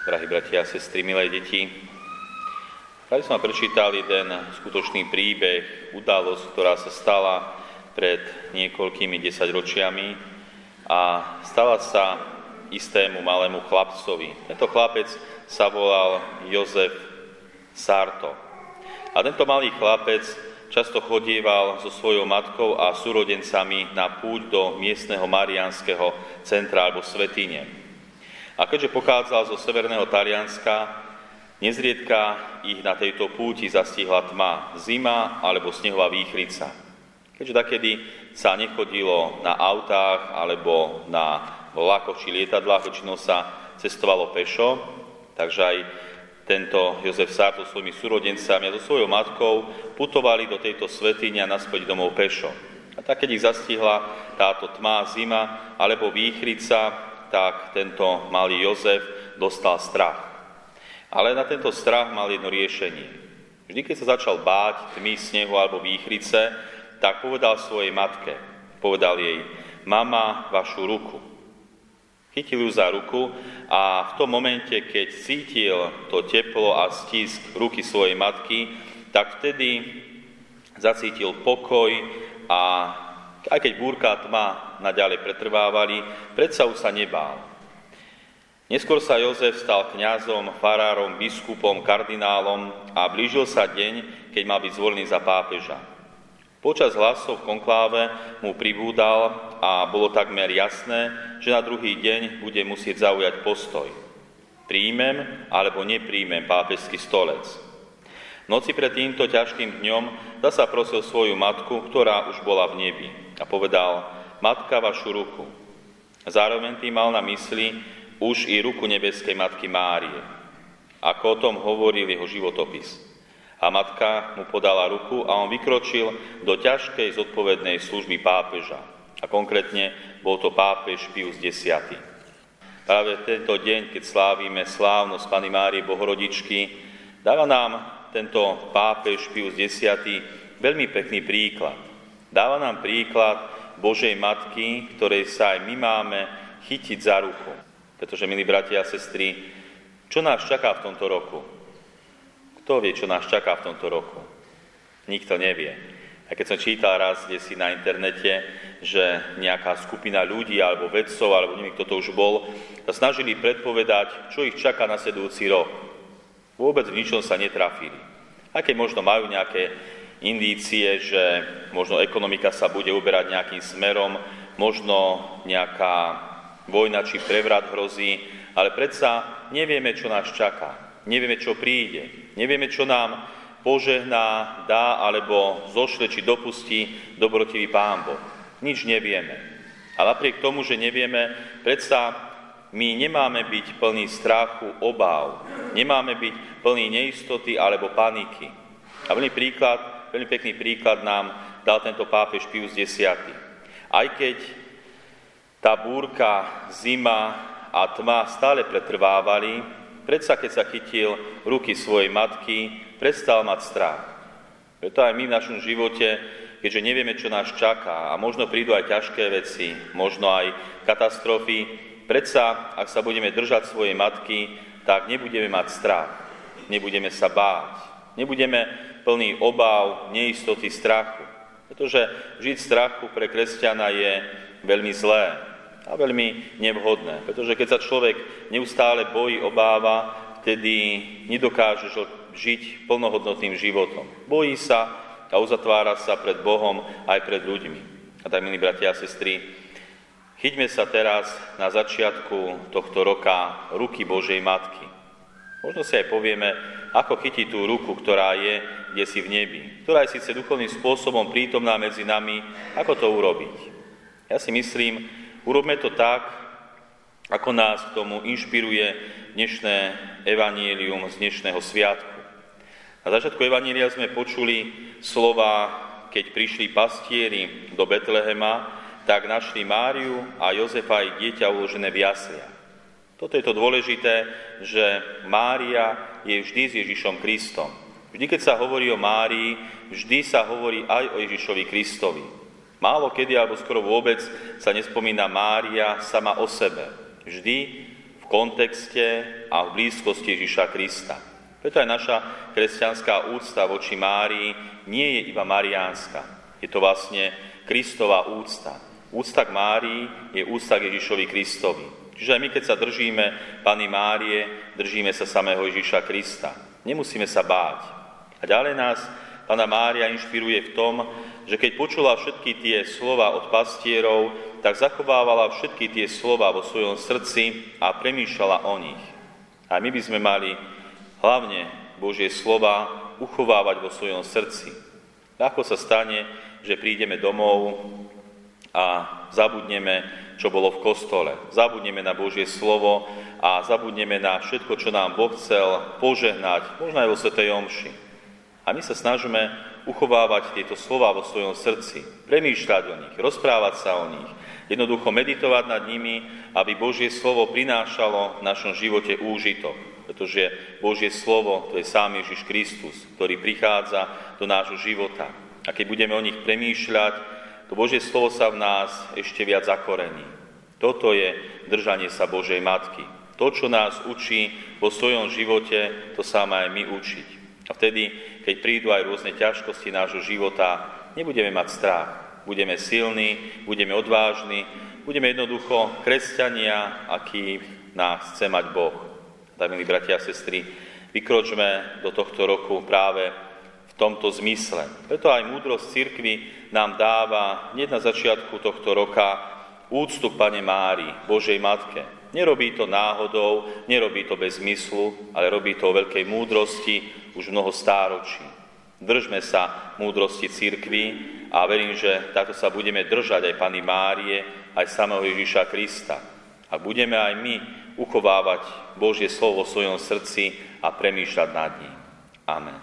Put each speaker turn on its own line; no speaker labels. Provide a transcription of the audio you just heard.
drahí bratia a sestry, milé deti. Tady som prečítal jeden skutočný príbeh, udalosť, ktorá sa stala pred niekoľkými desaťročiami a stala sa istému malému chlapcovi. Tento chlapec sa volal Jozef Sarto. A tento malý chlapec často chodieval so svojou matkou a súrodencami na púť do miestneho marianského centra alebo svetine. A keďže pochádzal zo severného Talianska, nezriedka ich na tejto púti zastihla tma, zima alebo snehová výchrica. Keďže takedy sa nechodilo na autách alebo na vlakoch či lietadlách, väčšinou sa cestovalo pešo, takže aj tento Jozef Sarto svojimi súrodencami a so svojou matkou putovali do tejto svetýne a naspäť domov pešo. A tak, keď ich zastihla táto tma, zima alebo výchrica, tak tento malý Jozef dostal strach. Ale na tento strach mal jedno riešenie. Vždy, keď sa začal báť tmy, snehu alebo výchrice, tak povedal svojej matke, povedal jej, mama, vašu ruku. Chytil ju za ruku a v tom momente, keď cítil to teplo a stisk ruky svojej matky, tak vtedy zacítil pokoj a aj keď búrka a tma naďalej pretrvávali, predsa už sa nebál. Neskôr sa Jozef stal kňazom, farárom, biskupom, kardinálom a blížil sa deň, keď mal byť zvolený za pápeža. Počas hlasov v konkláve mu pribúdal a bolo takmer jasné, že na druhý deň bude musieť zaujať postoj. Príjmem alebo nepríjmem pápežský stolec noci pred týmto ťažkým dňom zasa prosil svoju matku, ktorá už bola v nebi a povedal, matka vašu ruku. Zároveň tým mal na mysli už i ruku nebeskej matky Márie, ako o tom hovoril jeho životopis. A matka mu podala ruku a on vykročil do ťažkej zodpovednej služby pápeža. A konkrétne bol to pápež Pius X. Práve tento deň, keď slávime slávnosť Pany Márie Bohorodičky, dáva nám tento pápež Pius X veľmi pekný príklad. Dáva nám príklad Božej Matky, ktorej sa aj my máme chytiť za ruku. Pretože, milí bratia a sestry, čo nás čaká v tomto roku? Kto vie, čo nás čaká v tomto roku? Nikto nevie. A keď som čítal raz kde si na internete, že nejaká skupina ľudí alebo vedcov, alebo neviem, kto to už bol, sa snažili predpovedať, čo ich čaká na sedúci rok. Vôbec v ničom sa netrafili. Keď možno majú nejaké indície, že možno ekonomika sa bude uberať nejakým smerom, možno nejaká vojna či prevrat hrozí, ale predsa nevieme, čo nás čaká. Nevieme, čo príde. Nevieme, čo nám požehná, dá alebo zošle či dopustí dobrotivý Pán Boh. Nič nevieme. A napriek tomu, že nevieme, predsa my nemáme byť plní strachu, obáv, nemáme byť plní neistoty alebo paniky. A veľmi, príklad, veľmi pekný príklad nám dal tento pápež Pius X. Aj keď tá búrka, zima a tma stále pretrvávali, predsa keď sa chytil ruky svojej matky, prestal mať strach. Preto aj my v našom živote, keďže nevieme, čo nás čaká a možno prídu aj ťažké veci, možno aj katastrofy, Predsa, ak sa budeme držať svojej matky, tak nebudeme mať strach, nebudeme sa báť, nebudeme plný obáv, neistoty, strachu. Pretože žiť strachu pre kresťana je veľmi zlé a veľmi nevhodné. Pretože keď sa človek neustále bojí, obáva, vtedy nedokáže žiť plnohodnotným životom. Bojí sa a uzatvára sa pred Bohom aj pred ľuďmi. A tak, milí bratia a sestry, Chyťme sa teraz na začiatku tohto roka ruky Božej Matky. Možno si aj povieme, ako chytiť tú ruku, ktorá je kde si v nebi, ktorá je síce duchovným spôsobom prítomná medzi nami, ako to urobiť. Ja si myslím, urobme to tak, ako nás k tomu inšpiruje dnešné evanielium z dnešného sviatku. Na začiatku evanielia sme počuli slova, keď prišli pastieri do Betlehema tak našli Máriu a Jozefa aj dieťa uložené v jasliach. Toto je to dôležité, že Mária je vždy s Ježišom Kristom. Vždy, keď sa hovorí o Márii, vždy sa hovorí aj o Ježišovi Kristovi. Málo kedy, alebo skoro vôbec, sa nespomína Mária sama o sebe. Vždy v kontexte a v blízkosti Ježiša Krista. Preto aj naša kresťanská úcta voči Márii nie je iba mariánska. Je to vlastne Kristova úcta. Úcta k Márii je úcta k Ježišovi Kristovi. Čiže aj my, keď sa držíme Pany Márie, držíme sa samého Ježiša Krista. Nemusíme sa báť. A ďalej nás Pana Mária inšpiruje v tom, že keď počula všetky tie slova od pastierov, tak zachovávala všetky tie slova vo svojom srdci a premýšľala o nich. A my by sme mali hlavne Božie slova uchovávať vo svojom srdci. Ako sa stane, že prídeme domov a zabudneme, čo bolo v kostole. Zabudneme na Božie slovo a zabudneme na všetko, čo nám Boh chcel požehnať, možno aj vo Svetej Omši. A my sa snažíme uchovávať tieto slova vo svojom srdci, premýšľať o nich, rozprávať sa o nich, jednoducho meditovať nad nimi, aby Božie slovo prinášalo v našom živote úžitok. Pretože Božie slovo to je sám Ježiš Kristus, ktorý prichádza do nášho života. A keď budeme o nich premýšľať, to Božie slovo sa v nás ešte viac zakorení. Toto je držanie sa Božej Matky. To, čo nás učí vo svojom živote, to sa má aj my učiť. A vtedy, keď prídu aj rôzne ťažkosti nášho života, nebudeme mať strach. Budeme silní, budeme odvážni, budeme jednoducho kresťania, aký nás chce mať Boh. Tak, milí bratia a sestry, vykročme do tohto roku práve v tomto zmysle. Preto aj múdrosť cirkvi nám dáva hneď na začiatku tohto roka úctu Pane Mári, Božej Matke. Nerobí to náhodou, nerobí to bez zmyslu, ale robí to o veľkej múdrosti, už mnoho stáročí. Držme sa múdrosti církvy a verím, že takto sa budeme držať aj Pany Márie, aj samého Ježíša Krista. A budeme aj my uchovávať Božie slovo vo svojom srdci a premýšľať nad ním. Amen.